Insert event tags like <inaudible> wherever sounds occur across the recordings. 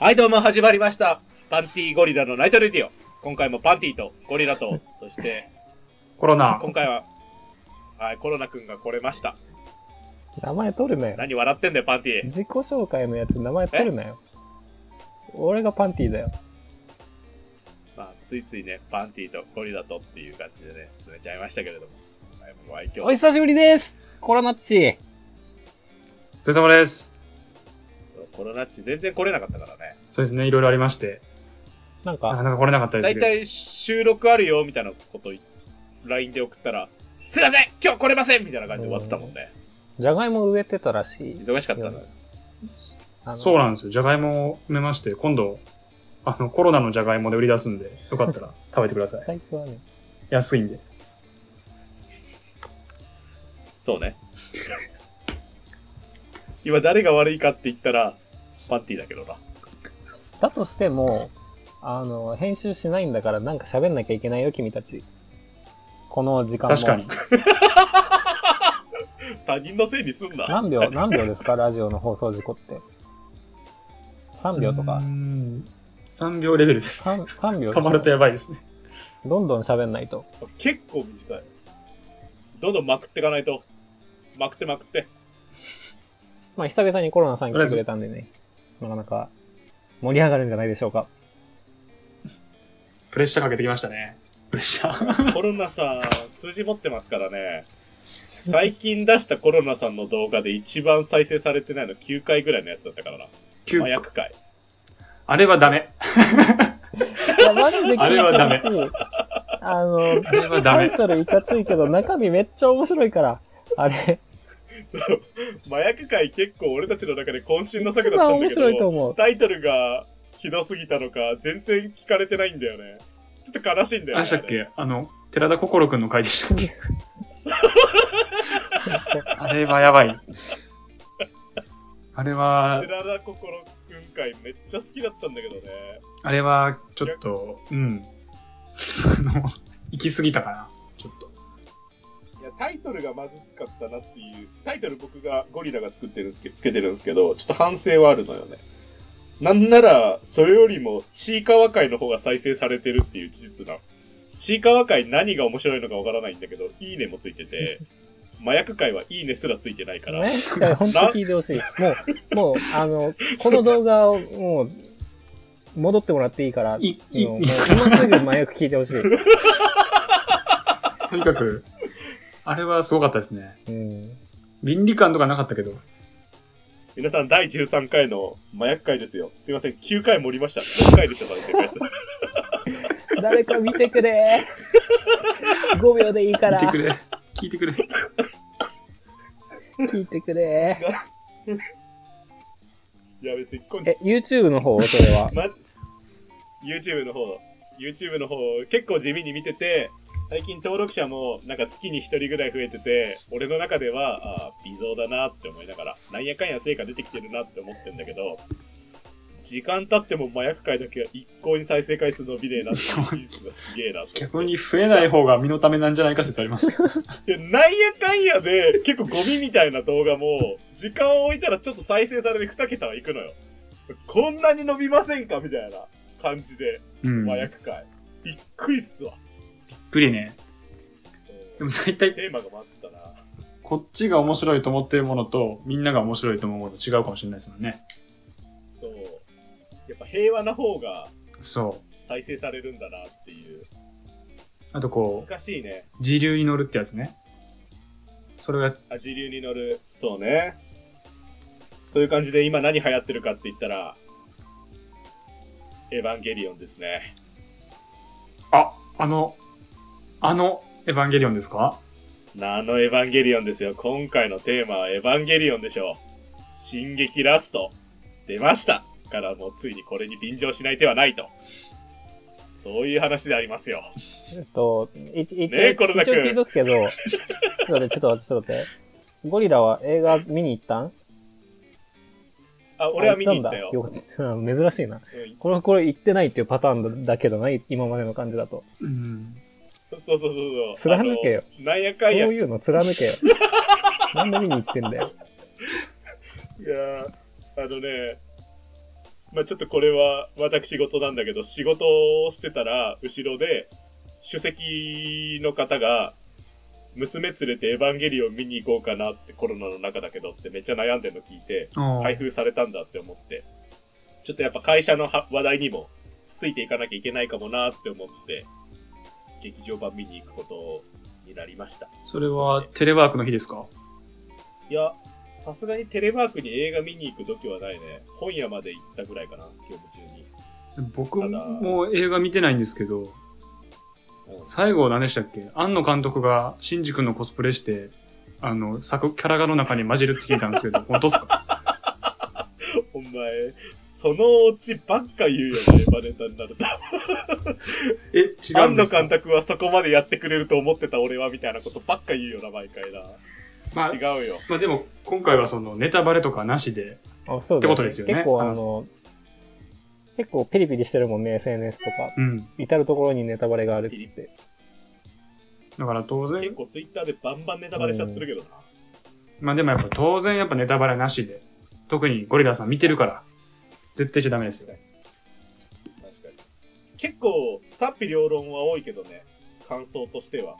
はい、どうも始まりました。パンティゴリラの Night Radio。今回もパンティとゴリラと、<laughs> そして、コロナ。今回は、はい、コロナくんが来れました。名前取るなよ。何笑ってんだよ、パンティ。自己紹介のやつ名前取るなよ。俺がパンティだよ。まあ、ついついね、パンティとゴリラとっていう感じでね、進めちゃいましたけれども。はい、もう愛嬌お久しぶりですコロナッチお疲れ様です。コロナっち全然来れなかったからね。そうですね、いろいろありまして、なんか、なかなか来れなかったですけど。だいたい収録あるよ、みたいなこと、LINE で送ったら、すいません今日来れませんみたいな感じで終わってたもんね。じゃがいも植えてたらしい。忙しかったのよ。あのそうなんですよ。じゃがいもを埋めまして、今度、あの、コロナのじゃがいもで売り出すんで、よかったら <laughs> 食べてください。最初はね、安いんで。そうね。<laughs> 今誰が悪いかって言ったら、パンティだけどな。だとしても、あの、編集しないんだからなんか喋んなきゃいけないよ、君たち。この時間も。確かに。<laughs> 他人のせいにすんな。何秒、何秒ですか？ラジオの放送事故って。3秒とかうー。ん3秒レベルです。3, 3秒止まるとやばいですね。どんどん喋んないと。結構短い。どんどんまくっていかないと。まくってまくって。まあ、久々にコロナさん来てくれたんでね、なかなか盛り上がるんじゃないでしょうか。プレッシャーかけてきましたね。プレッシャー。<laughs> コロナさん、数字持ってますからね。最近出したコロナさんの動画で一番再生されてないの9回ぐらいのやつだったからな。急麻薬会。あれはダメ。マジで聞いてほしい。あれはダメあの、あれはダメタイ。トルいかついけど中身めっちゃ面白いから。あれ、そう。麻薬会結構俺たちの中で渾身の作だったんだけど、白いと思う。タイトルがひどすぎたのか、全然聞かれてないんだよね。ちょっと悲しいんだよね。何でしたっけ？あの、寺田心くんの回でしたっけ？そうそうあれはやばい。あれは、寺田心くん会めっちゃ好きだったんだけどね。あれは、ちょっと、うん。あの、行き過ぎたかな。タイトルがまずかったなっていう、タイトル僕がゴリラが作ってるんですけど、つけてるんですけど、ちょっと反省はあるのよね。なんなら、それよりも、ちいかわ会の方が再生されてるっていう事実なの。ちいかわ会何が面白いのかわからないんだけど、いいねもついてて、<laughs> 麻薬会はいいねすらついてないから、ね、本当聞いてほしい。もう、もう、あの、この動画をもう、戻ってもらっていいから、もう今すぐ麻薬聞いてほしい。<laughs> とにかく、あれはすごかったですね。うん。倫理観とかなかったけど、皆さん第13回の麻薬会ですよ。すいません、9回盛りました。6回でしょ、まだ正解です。<laughs> 誰か見てくれ !5 秒でいいから聞いてく、れ。聞いてくれ。聞いてくれ。いや、別に聞こんえ、YouTube の方？それは。<laughs> まず、YouTube の方、YouTube の方、結構地味に見てて、最近登録者もなんか月に1人ぐらい増えてて、俺の中では、ああ、微増だなって思いながら、なんやかんや成果出てきてるなって思ってんだけど、時間経っても麻薬界だけは一向に再生回数伸びねえなって事実がすげえなと。逆に増えない方が身のためなんじゃないか説あります。でなんやかんやで、結構ゴミみたいな動画も、時間を置いたらちょっと再生されて2桁はいくのよ。こんなに伸びませんか？みたいな感じで、うん。麻薬界。びっくりっすわ。くりね。でも大体、テーマがまずったな。こっちが面白いと思ってるものと、みんなが面白いと思うもの違うかもしれないですもんね。そう。やっぱ平和な方がそう。再生されるんだなっていう。あとこう、難しいね。時流に乗るってやつね。それが、あ、時流に乗る。そうね。そういう感じで今何流行ってるかって言ったら、エヴァンゲリオンですね。あ、あの、あの、エヴァンゲリオンですか？あのエヴァンゲリオンですよ。今回のテーマはエヴァンゲリオンでしょう。進撃ラスト。出ました。からもうついにこれに便乗しない手はないと。そういう話でありますよ。えっと、一一応、ね一応聞いとくけど、ちょっと待って、ちょっと待って、ちょっと待って。ゴリラは映画見に行ったん？あ、俺は見に行ったよ。よかった。<laughs> 珍しいな。うんこれ、これ行ってないっていうパターンだけどな、今までの感じだと。うん。そうそうそうそう。貫けよなんやそかや。いういうの貫けよ。<laughs> なんで見に行ってんだよ。やーあのね、まあちょっとこれは私事なんだけど、仕事をしてたら、後ろで、主席の方が、娘連れてエヴァンゲリオン見に行こうかなってコロナの中だけどってめっちゃ悩んでるの聞いて、あ開封されたんだって思って、ちょっとやっぱ会社のは話題にもついていかなきゃいけないかもなって思って、劇場版見に行くことになりました。それはテレワークの日ですか？いや、さすがにテレワークに映画見に行く時はないね。本屋まで行ったぐらいかな、業務中に。僕も映画見てないんですけど、うん最後何でしたっけ？庵野監督がシンジ君のコスプレして、あの、作、キャラ画の中に混じるって聞いたんですけど、本当っすか？お前、そのオチばっか言うよね、バネタになると。え、違うんですか？庵野監督はそこまでやってくれると思ってた俺は、みたいなことばっか言うよな、毎回な。まあ、違うよ。まあでも、今回はそのネタバレとかなしで、あそうだってことですよね結構あの、結構ピリピリしてるもんね、SNS とか。うん。至るところにネタバレがあるって言って。だから当然結、構ツイッターでバンバンネタバレしちゃってるけどな。まあでもやっぱ当然やっぱネタバレなしで、特にゴリラさん見てるから、絶対しちゃダメですよ。確かに。結構、賛否両論は多いけどね、感想としては。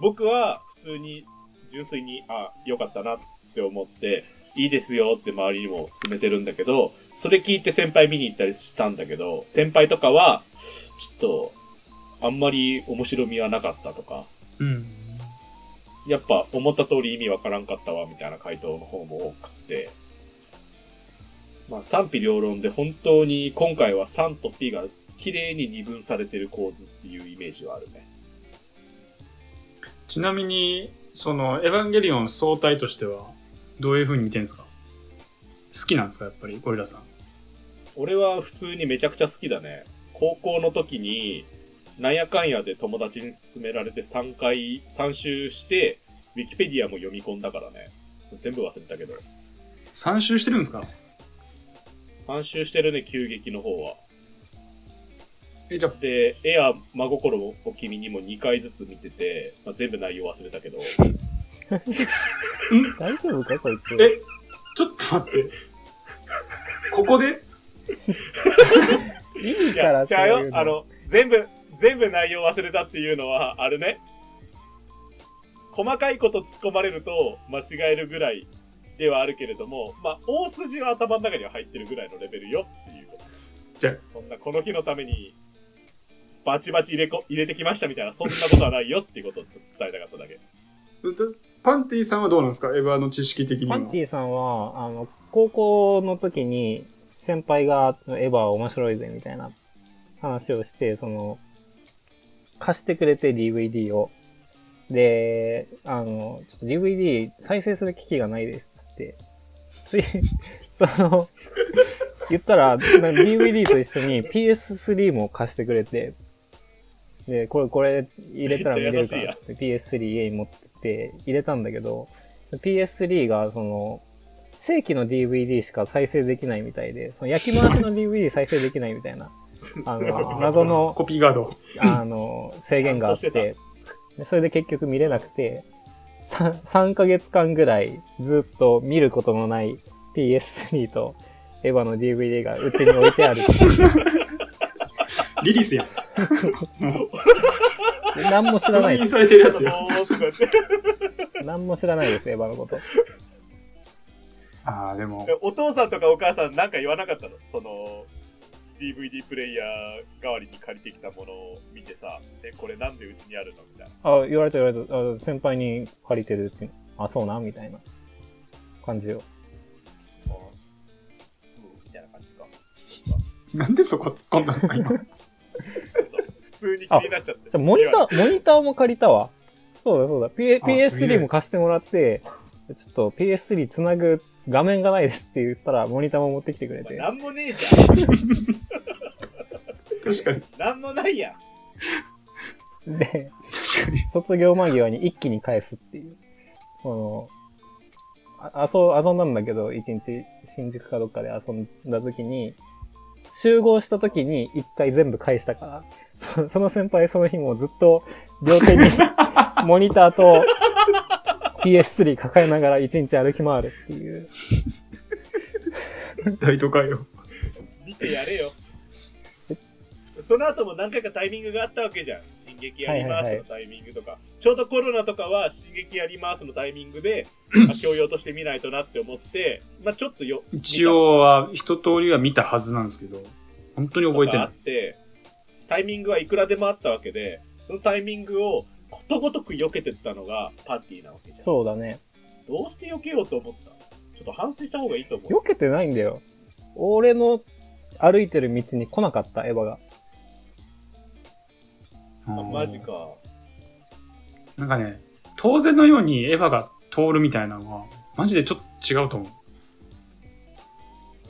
僕は普通に、純粋に、あ、良かったなって思って、いいですよって周りにも勧めてるんだけど、それ聞いて先輩見に行ったりしたんだけど、先輩とかは、ちょっと、あんまり面白みはなかったとか、うん。やっぱ思った通り意味わからんかったわ、みたいな回答の方も多くて。まあ賛否両論で本当に今回は3と P が綺麗に二分されてる構図っていうイメージはあるね。ちなみに、その、エヴァンゲリオン総体としては、どういう風に見てるんですか？好きなんですかやっぱり、ゴリラさん？俺は普通にめちゃくちゃ好きだね。高校の時に、なんやかんやで友達に勧められて3回、3周して、ウィキペディアも読み込んだからね。全部忘れたけど。3周してるんですか？3周してるね、急激の方は。え、じゃあ、で、エア真心を君にも2回ずつ見てて、まあ、全部内容忘れたけど、<laughs> 大丈夫かこいつ。え、ちょっと待って。ここで？<laughs> いいから違うよ。のあの、全部、全部内容忘れたっていうのは、あるね。細かいこと突っ込まれると間違えるぐらいではあるけれども、まあ、大筋は頭の中には入ってるぐらいのレベルよっていうこと。じゃあそんな、この日のために、バチバチ入れこ入れてきましたみたいな、そんなことはないよっていうことをちょっと伝えたかっただけ。うんとパンティさんはどうなんですか？エヴァの知識的には。パンティさんは、あの、高校の時に先輩がエヴァ面白いぜみたいな話をして、その、貸してくれて DVD を。で、あの、ちょっと DVD 再生する機器がないですっつい、<laughs> その、言ったら、DVD と一緒に PS3 も貸してくれて、で、これ、これ入れたら見れるからって PS3 家に持ってって入れたんだけど、PS3 がその、正規の DVD しか再生できないみたいで、その焼き回しの DVD 再生できないみたいな、あの、<laughs> 謎の、コピーガード。あの、制限があって。て、でそれで結局見れなくて、3, 3ヶ月間ぐらいずっと見ることのない PS3 とエヴァの DVD がうちに置いてある。<laughs> リリスやん。<laughs> 何も知らないです。てるやつよ。もうすぐ何も知らないです、エヴァのこと。ああ、でも、お父さんとかお母さんなんか言わなかったの？その、DVD プレイヤー代わりに借りてきたものを見てさ、え、これなんでうちにあるのみたいな。あ、言われた言われた。あ先輩に借りてるって。あ、そうなみたいな感じよ。あうんみたいな感じか。なんでそこ突っ込んだんですか、今。普通に気になっちゃって。じゃあモニター、モニターも借りたわ。そうだそうだ。P、すげえ PS3 も貸してもらって、ちょっと PS3 つなぐ画面がないですって言ったら、モニターも持ってきてくれて。なんもねえじゃん。確かに。なんもないやん。で、確かに。卒業間際に一気に返すっていう。この、あ遊遊んだんだけど、一日新宿かどっかで遊んだ時に、集合した時に一回全部返したから、そその先輩その日もずっと両手に <laughs> モニターと PS3 抱えながら一日歩き回るっていう。<laughs> 大都会よ。見てやれよ。その後も何回かタイミングがあったわけじゃん。進撃やりますのタイミングとか。ちょうどコロナとかは進撃やりますのタイミングで、<clears throat> まあ教養として見ないとなって思って、まあちょっとよ、一応は一通りは見たはずなんですけど、本当に覚えてない。って、タイミングはいくらでもあったわけで、そのタイミングをことごとく避けてったのがパーティーなわけじゃん。そうだね。どうして避けようと思ったちょっと反省した方がいいと思う。避けてないんだよ。俺の歩いてる道に来なかった、エヴァが。あマジか。なんかね、当然のようにエヴァが通るみたいなのは、マジでちょっと違うと思う。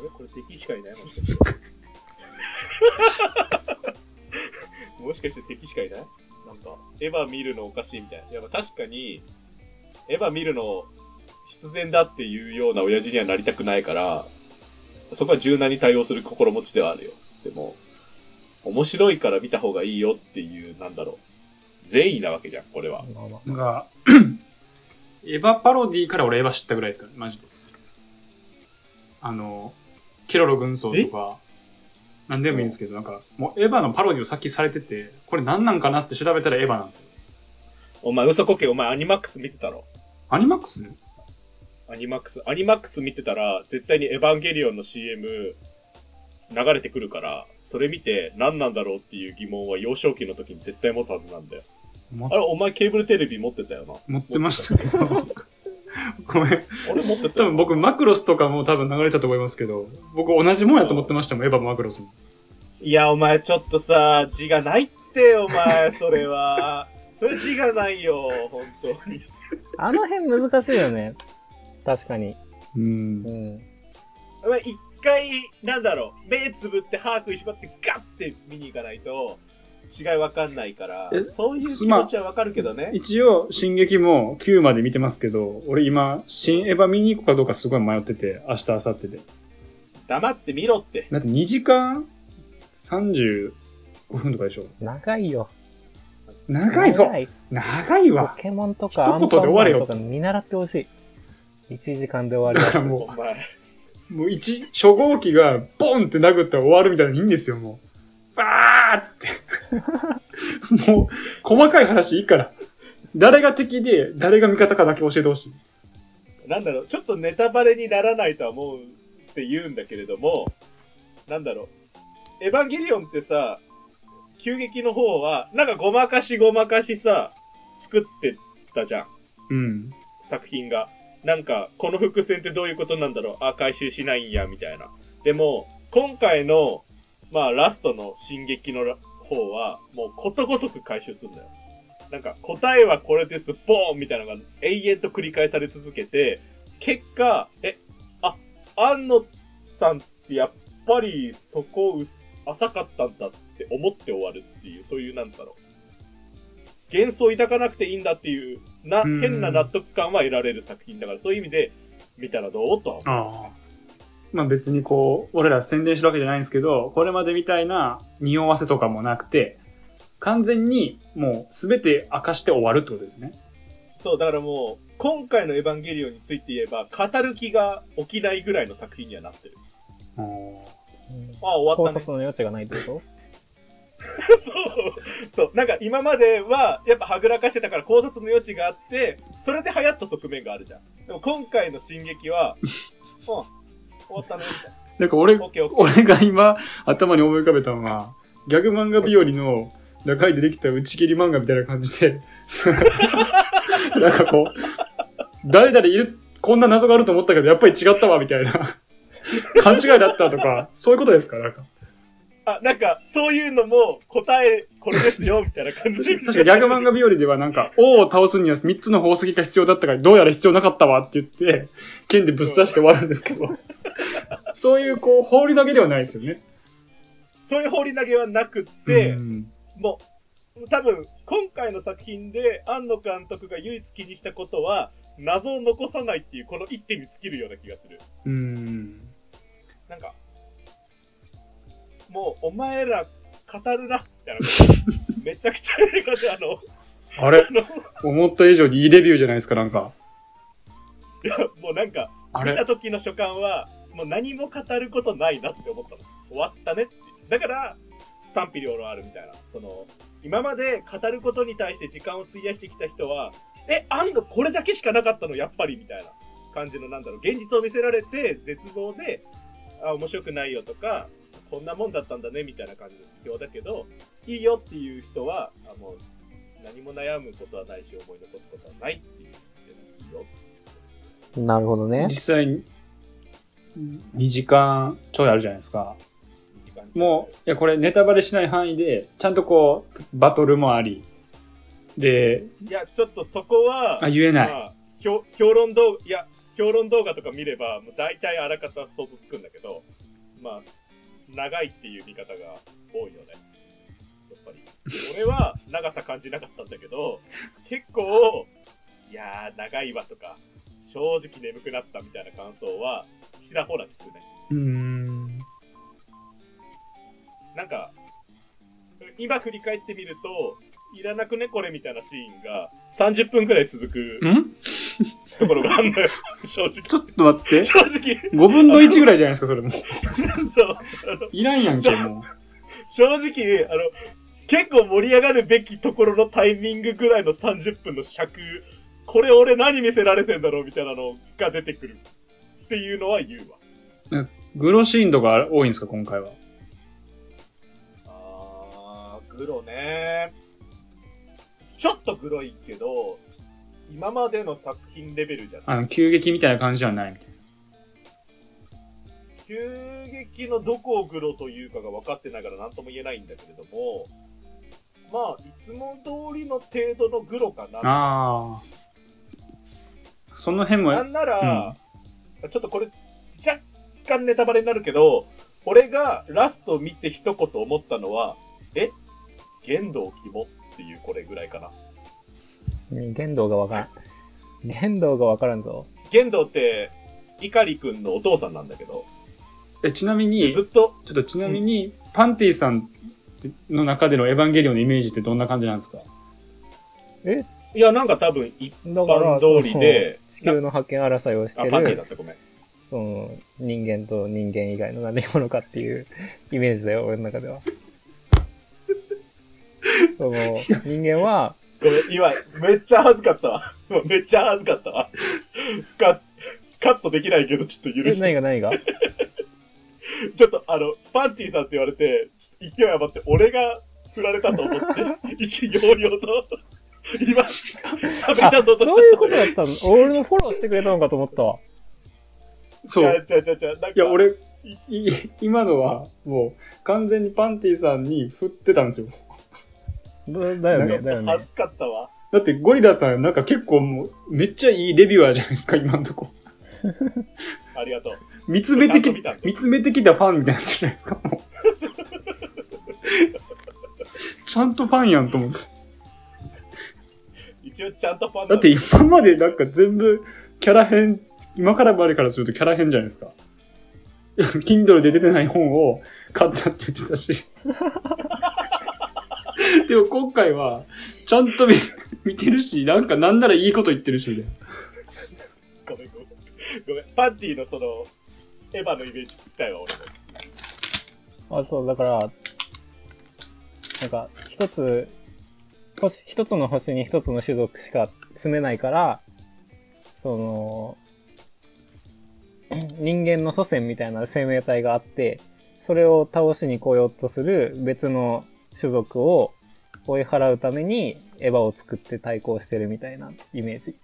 あれ？これ敵しかいない？もしかして。<laughs> もしかして敵しかいない？エヴァ見るのおかしいみたいな。いや、まあ確かに、エヴァ見るの必然だっていうような親父にはなりたくないから、そこは柔軟に対応する心持ちではあるよ。でも、面白いから見た方がいいよっていう、なんだろう。善意なわけじゃん、これは。なんか、<laughs> エヴァパロディから俺エヴァ知ったぐらいですから、マジで。あの、ケロロ軍曹とか、なんでもいいんですけど、なんか、もうエヴァのパロディをさっきされてて、これ何なんかなって調べたらエヴァなんですよ。お前嘘こけ、お前アニマックス見てたろ。アニマックス？アニマックス。アニマックス見てたら、絶対にエヴァンゲリオンの CM 流れてくるから、それ見て何なんだろうっていう疑問は幼少期の時に絶対持つはずなんだよ。もあれ、お前ケーブルテレビ持ってたよな。持ってましたけど。<laughs> <laughs> ごめん。俺持ってたよ多分僕、マクロスとかも多分流れてたと思いますけど、僕同じもんやと思ってましたもん、エヴァもマクロスも。いや、お前ちょっとさ、字がないって、お前、それは。<laughs> それ字がないよ、本当に。あの辺難しいよね。確かに。うんう。ん。お前一回、なんだろう、目つぶって歯食いしばってガッて見に行かないと、違いわかんないからえ、そういう気持ちはわかるけどね。一応、進撃も9まで見てますけど、俺今、新エヴァ見に行くかどうかすごい迷ってて、明日、明後日で。黙って見ろって。だって2時間35分とかでしょ。長いよ。長いぞ長い長いわポケモンとか一言で終われよアンパンマンとか見習ってほしい。1時間で終わるやつ。だからも。う、もう1、初号機がボンって殴ったら終わるみたいなのいいんですよ、もう。バーッつって。<laughs> もう、細かい話いいから。誰が敵で、誰が味方かだけ教えてほしい。なんだろう、ちょっとネタバレにならないとは思うって言うんだけれども、なんだろう、エヴァンゲリオンってさ、急激の方は、なんかごまかしごまかしさ、作ってたじゃん、うん。作品が。なんか、この伏線ってどういうことなんだろうあ、回収しないんや、みたいな。でも、今回の、まあ、ラストの進撃の方は、もうことごとく回収するんだよ。なんか、答えはこれです、ボーンみたいなのが永遠と繰り返され続けて、結果、え、あ、安野さんってやっぱりそこ薄浅かったんだって思って終わるっていう、そういうなんだろう。幻想を抱かなくていいんだっていう、な、うん変な納得感は得られる作品だから、そういう意味で見たらどうとは思う。まあ別にこう、俺ら宣伝してるわけじゃないんですけど、これまでみたいな匂わせとかもなくて、完全にもう全て明かして終わるってことですね。そう、だからもう、今回のエヴァンゲリオンについて言えば、語る気が起きないぐらいの作品にはなってる。あーうんあ、終わったね。考察の余地がないってこと？<laughs> そう。そう。なんか今までは、やっぱはぐらかしてたから考察の余地があって、それで流行った側面があるじゃん。でも今回の進撃は、<laughs> うん、終わったね、なんか俺。俺が今頭に思い浮かべたのは、ギャグ漫画日和の中に出てきた打ち切り漫画みたいな感じで、<laughs> なんかこう、誰々いる、こんな謎があると思ったけど、やっぱり違ったわ、みたいな。勘違いだったとか、そういうことですか？なんか。あ、なんか、そういうのも答え、これですよ、<laughs> みたいな感じで。確かギャグ漫画日和ではなんか、王を倒すには3つの宝石が必要だったから、どうやら必要なかったわって言って、剣でぶっ刺して終わるんですけど、<laughs> そういうこう、放り投げではないですよね。そういう放り投げはなくって、うんもう、多分、今回の作品で、庵野監督が唯一気にしたことは、謎を残さないっていう、この一点に尽きるような気がする。うん。なんか、もう、お前ら、語るな、みたいな。<laughs> めちゃくちゃ映画で、あの、あれ？思った以上にいいレビューじゃないですか、なんか。や、もうなんか、見た時の所感は、もう何も語ることないなって思ったの。終わったねって。だから、賛否両論あるみたいな。その、今まで語ることに対して時間を費やしてきた人は、え、あんのこれだけしかなかったの？やっぱりみたいな感じのなんだろう。現実を見せられて絶望で、あ、面白くないよとか、こんなもんだったんだねみたいな感じの批評だけど、いいよっていう人は、あもう何も悩むことはないし、思い残すことはないっていう。いいよ。なるほどね。実際に2時間ちょいあるじゃないですか。もう、いや、これネタバレしない範囲で、ちゃんとこう、バトルもあり、で、いや、ちょっとそこは、あ、言えない。まあ、評評論動画、いや、評論動画とか見れば、もう大体あらかた想像つくんだけど、まあ、す長いっていう見方が多いよね。やっぱり。俺は長さ感じなかったんだけど、<laughs> 結構、いやー、長いわとか、正直眠くなったみたいな感想は、ちらほら聞くね。うーん。なんか、今振り返ってみると、いらなくねこれみたいなシーンが30分くらい続くん？ところがあるのよ。正直。<laughs> ちょっと待って。正直。5分の1ぐらいじゃないですか、それもう。そう。いらんやんけ、も正直、あの、結構盛り上がるべきところのタイミングぐらいの30分の尺、これ俺何見せられてんだろうみたいなのが出てくるっていうのは言うわ。う。グロシーンとか多いんですか、今回は。あー、グロね。ちょっとグロいけど、今までの作品レベルじゃない。あの、急激みたいな感じではないみたい急激のどこをグロというかが分かってないから何とも言えないんだけれども、まあ、いつも通りの程度のグロかな。な。ああ。その辺も、なんなら、ちょっとこれ、若干ネタバレになるけど、俺がラスト見て一言思ったのは、え？玄道肝っていうこれぐらいかな。ね言動がわからん。言動がわからんぞ。玄道って、碇くんのお父さんなんだけど、えちなみに、ちょずっと、っとちなみに、パンティさんの中でのエヴァンゲリオンのイメージってどんな感じなんですか？え？いや、なんか多分一般通りで地球の覇権争いをしてあ、パンティだる、った、ごめん。その、人間と人間以外の何者かっていうイメージだよ、<laughs> 俺の中では。その、人間は、ごめん、今、めっちゃ恥ずかったわ。<laughs> めっちゃ恥ずかったわ。カカットできないけど、ちょっと許え、して。何が何が？<laughs> ちょっと、あの、パンティさんって言われて、ちょっと勢い余って、俺が振られたと思って、<laughs> 意気揚々と、今、喋りあ、たぞと、そういうことだったの？俺のフォローしてくれたのかと思ったわ。そう。違う違う違う。なんかいや、俺、いい今のは、もう、完全にパンティさんに振ってたんですよ。だだよね、ちょっだよねと恥。ずかったわ。だって、ゴリラさん、なんか結構もう、めっちゃいいレビュアーじゃないですか、今のとこ。<laughs> ありがとう。見つめてきた見つめてきたファンみたいになじゃないですか、もう。ちゃんとファンやんと思って。一応ちゃんとファンだって今までなんか全部キャラ編、今からまでからするとキャラ編じゃないですか。<laughs> Kindle で出てない本を買ったって言ってたし。<laughs> でも今回は、ちゃんと見見てるし、なんかなんならいいこと言ってるし、みたいなごめんごめん。ごめん。パンティのその、エヴァのイメージ聞きたいわ、俺も。あ、そう、だから、なんか、一つ、星、一つの星に一つの種族しか住めないから、その、<clears throat> 人間の祖先みたいな生命体があって、それを倒しに来ようとする別の種族を追い払うためにエヴァを作って対抗してるみたいなイメージ。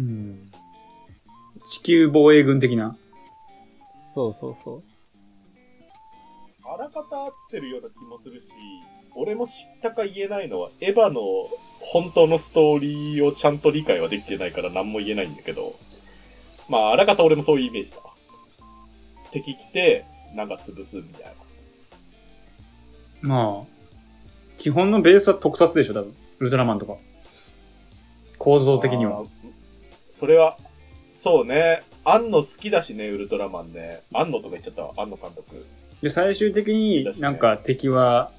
うん。地球防衛軍的な。そうそうそう。あらかた合ってるような気もするし、俺も知ったか言えないのは、エヴァの本当のストーリーをちゃんと理解はできてないから何も言えないんだけど、まあ、あらかた俺もそういうイメージだわ。敵来て、なんか潰すみたいな。まあ、基本のベースは特撮でしょ、多分。ウルトラマンとか。構造的には。それは、そうね。安野好きだしね、ウルトラマンね。安野とか言っちゃったわ、安野監督。で、最終的になんか敵は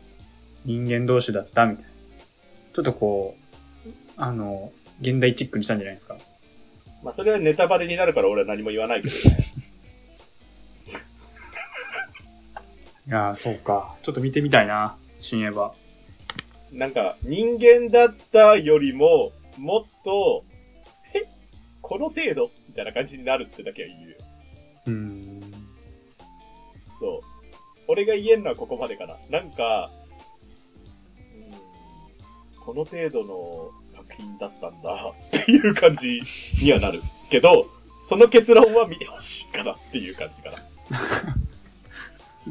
人間同士だったみたいな。ちょっとこう、あの、現代チックにしたんじゃないですか。まあ、それはネタバレになるから俺は何も言わないけどね。<laughs> いやー、そうか。ちょっと見てみたいな、新エヴァ。なんか、人間だったよりも、もっと、え、この程度？みたいな感じになるってだけは言うよ。うーん。そう。俺が言えんのはここまでかな。なんか、うん、この程度の作品だったんだっていう感じにはなる。<laughs> けど、その結論は見てほしいかなっていう感じかな。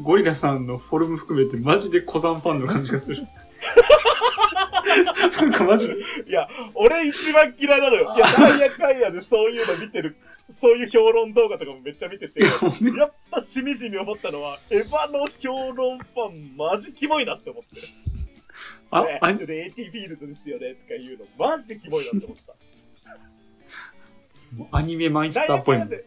ゴリラさんのフォルム含めてマジで古山ファンの感じがする。<laughs> <laughs> なんかマジで。いや、俺一番嫌いなのよ。いや、なんやかんやでそういうの見てる、そういう評論動画とかもめっちゃ見てて、やっぱしみじみ思ったのは、エヴァの評論ファンマジキモいなって思って。あ、ね、あそれ AT フィールドですよねとか言うの、マジでキモいなって思ってた。アニメマイスターっぽいもん。で、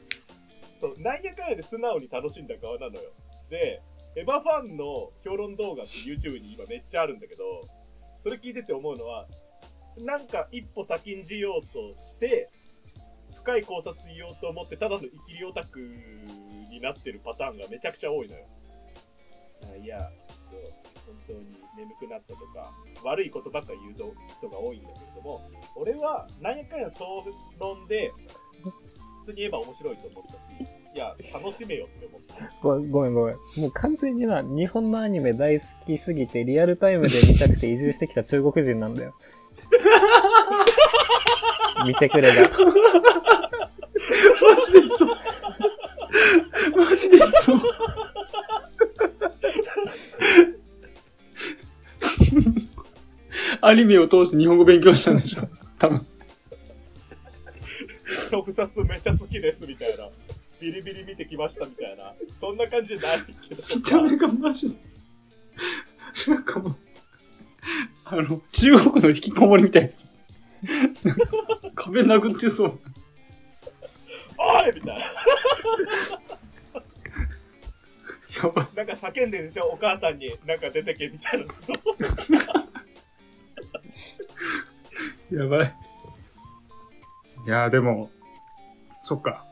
そう、なんやかんやで素直に楽しんだ側なのよ。で、エヴァファンの評論動画って YouTube に今めっちゃあるんだけど、それ聞いてて思うのは、なんか一歩先んじようとして、深い考察言おうと思って、ただのイキリオタクになってるパターンがめちゃくちゃ多いのよ。あいや、ちょっと本当に眠くなったとか、悪いことばっか言う人が多いんだけれども、俺はなんやかんや総論で、普通に言えば面白いと思ったし、いや、楽しめよって思った。ごごめんごめん。もう完全にな、日本のアニメ大好きすぎて、リアルタイムで見たくて移住してきた中国人なんだよ。<laughs> 見てくれが。マジでいそう。マジでいそう。<laughs> <laughs> アニメを通して日本語勉強したんでしょ見てきましたみたいな。そんな感じじゃないけど。見た。目がマジで。なんかもう、あの、中国の引きこもりみたいです。壁殴ってそう。おい。みたい。な。やばい。なんか叫んでるでしょお母さんになんか出てけみたい。な。やばい。い。やーでも、そっか。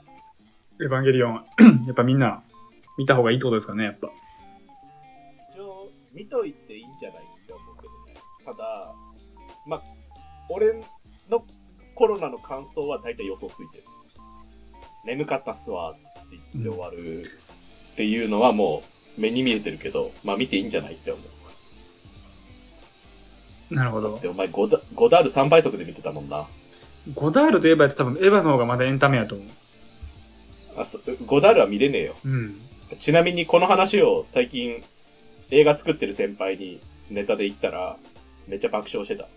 エヴァンゲリオン、<clears throat> やっぱみんな見た方がいいってことですかね、やっぱ。一応、見といていいんじゃないって思うけどね。ただ、ま、俺のコロナの感想は大体予想ついてる。眠かったっすわって言って終わるっていうのはもう目に見えてるけど、まあ見ていいんじゃないって思う。なるほどで、。お前ゴダゴダール3倍速で見てたもんな。ゴダールといえば多分エヴァの方がまだエンタメやと思う。あそゴダールは見れねえよ。うん。ちなみにこの話を最近映画作ってる先輩にネタで言ったらめっちゃ爆笑してた。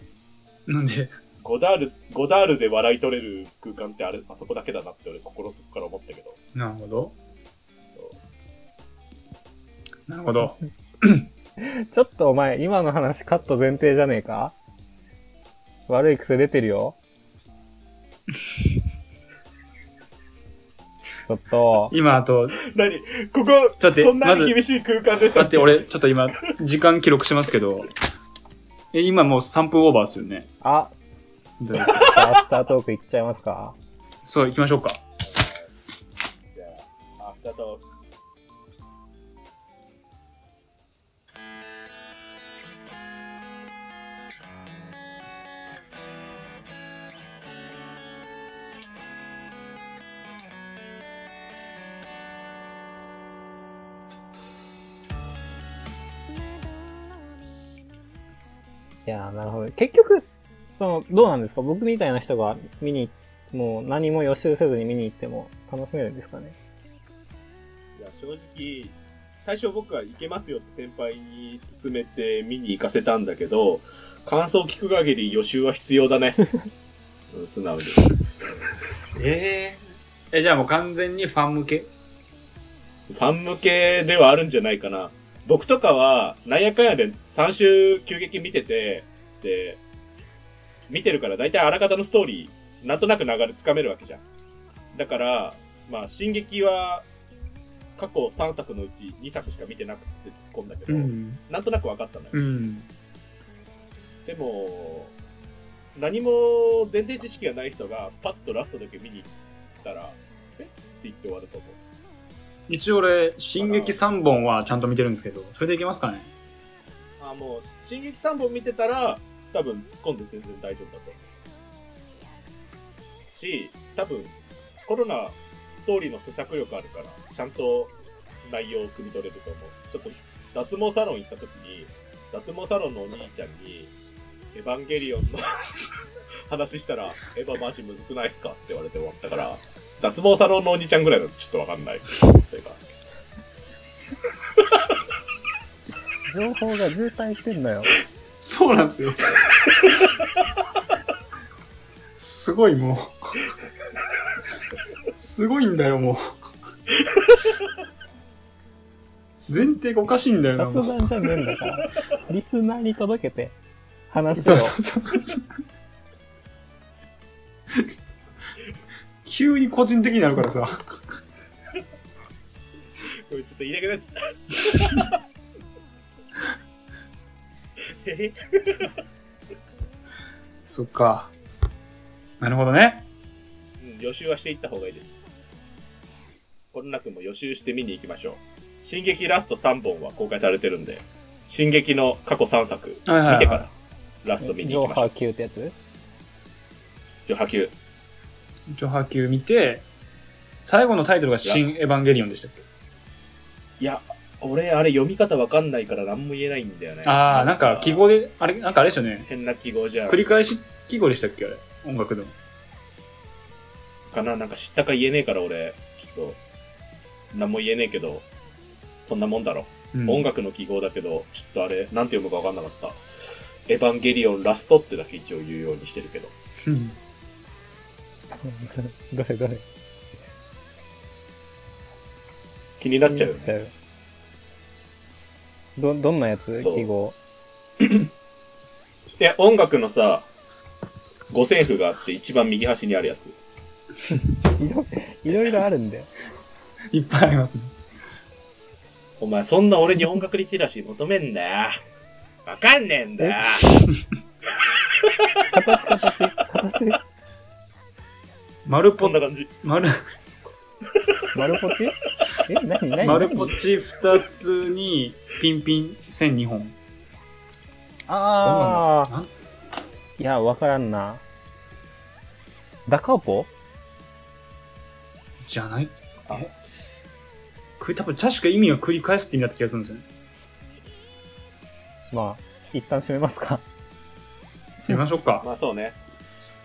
なんで、ゴダール、ゴダールで笑い取れる空間ってあれ、あそこだけだなって俺心底から思ったけど。なるほど。そう。なるほど。<laughs> ちょっとお前、今の話カット前提じゃねえか？悪い癖出てるよ。<laughs> ちょっと、今あと、何？ここ、ちょっこんなまずに厳しい空間でしただって俺、ちょっと今、時間記録してますけど、え、今もう3分オーバーですよね。あ、でアフタートークいっちゃいますか？そう、行きましょうか。じゃあ、アフタートーク。やー、なるほど。結局、その、どうなんですか？僕みたいな人が見に、もう何も予習せずに見に行っても楽しめるんですかね？いや、正直、最初僕は行けますよって先輩に勧めて見に行かせたんだけど、感想聞く限り予習は必要だね。<laughs> うん素直に。えええ、じゃあもう完全にファン向け？ファン向けではあるんじゃないかな。僕とかは、なんやかんやで3週急激見てて、で、見てるから大体あらかたのストーリー、なんとなく流れつかめるわけじゃん。だから、まあ、進撃は、過去3作のうち2作しか見てなくて突っ込んだけど、ん。なんとなく分かったのよ。うん。でも、何も前提知識がない人がパッとラストだけ見に行ったら、え？って言って終わると思う。一応俺、進撃3本はちゃんと見てるんですけど、それでいけますかね？あもう、進撃3本見てたら、多分突っ込んで全然大丈夫だと思う。し、多分、コロナ、ストーリーの咀嚼力あるから、ちゃんと内容を汲み取れると思う。ちょっと、脱毛サロン行った時に、脱毛サロンのお兄ちゃんに、エヴァンゲリオンの <laughs> 話したら、エヴァマジむずくないっすか？って言われて終わったから、脱毛サロンのお兄ちゃんぐらいだとちょっとわかんない。それが。情報が渋滞してんのよ。そうなんですよ。すごいもう。すごいんだよ、もう。前提がおかしいんだよな、もう。雑談じゃねえんだから。リスナーに届けて、話を。そうそうそうそう。急に個人的になるからさ。これちょっと言いなくなっちゃった。<laughs> そっか。なるほどね。うん予習はしていった方がいいです。この中も予習して見に行きましょう。進撃ラスト3本は公開されてるんで、進撃の過去3作はいはいはい見てからラスト見に行きましょう。上波級ってやつ？上波級。上波級見て、最後のタイトルが新エヴァンゲリオンでしたっけ？いや、俺あれ読み方わかんないから何も言えないんだよね。ああ、なんか記号で、あれ、なんかあれでしたよね。変な記号じゃん。繰り返し記号でしたっけ？あれ。音楽でも。かな？なんか知ったか言えねえから俺、ちょっと、何も言えねえけど、そんなもんだろ。うん音楽の記号だけど、ちょっとあれ、なんて読むかわかんなかった。エヴァンゲリオンラストってだけ一応言うようにしてるけど。<laughs> うんどれどれ気になっちゃうよね。ど、どんなやつ？そう記号？いや、音楽のさ、五線譜があって一番右端にあるやつ。<laughs> いろいろいろあるんだよ。いっぱいありますね。お前そんな俺に音楽リテラシー求めんだよ。わかんねえんだよ。<laughs> 形、形、形。丸ポこんな感じ。丸、丸ポチえ、なになに丸ポチ2つにピンピン線2本。ああ。いや、わからんな。ダカオポ？じゃない？あえ？これ多分確か意味は繰り返すって意味だった気がするんですよね。まあ、一旦閉めますか。見ましょうか。まあそうね。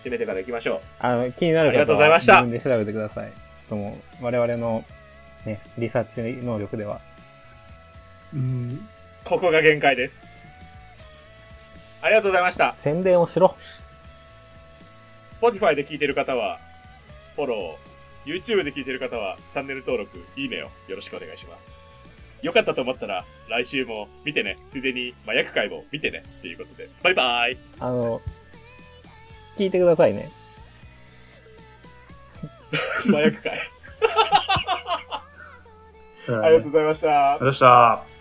締めてから行きましょあの、気になるありがと方はうございました自分で調べてください。ちょっともう、我々の、ね、リサーチ能力では。うん。う。ここが限界です。ありがとうございました。宣伝をしろ。Spotify で聞いてる方は、フォロー。YouTube で聞いてる方は、チャンネル登録、いいねをよろしくお願いします。よかったと思ったら、来週も見てね。ついでに、麻薬会も見てね。っていうことで、バイバイあの、聞いてくださいね。麻薬会。ありがとうございましたありがとうございました。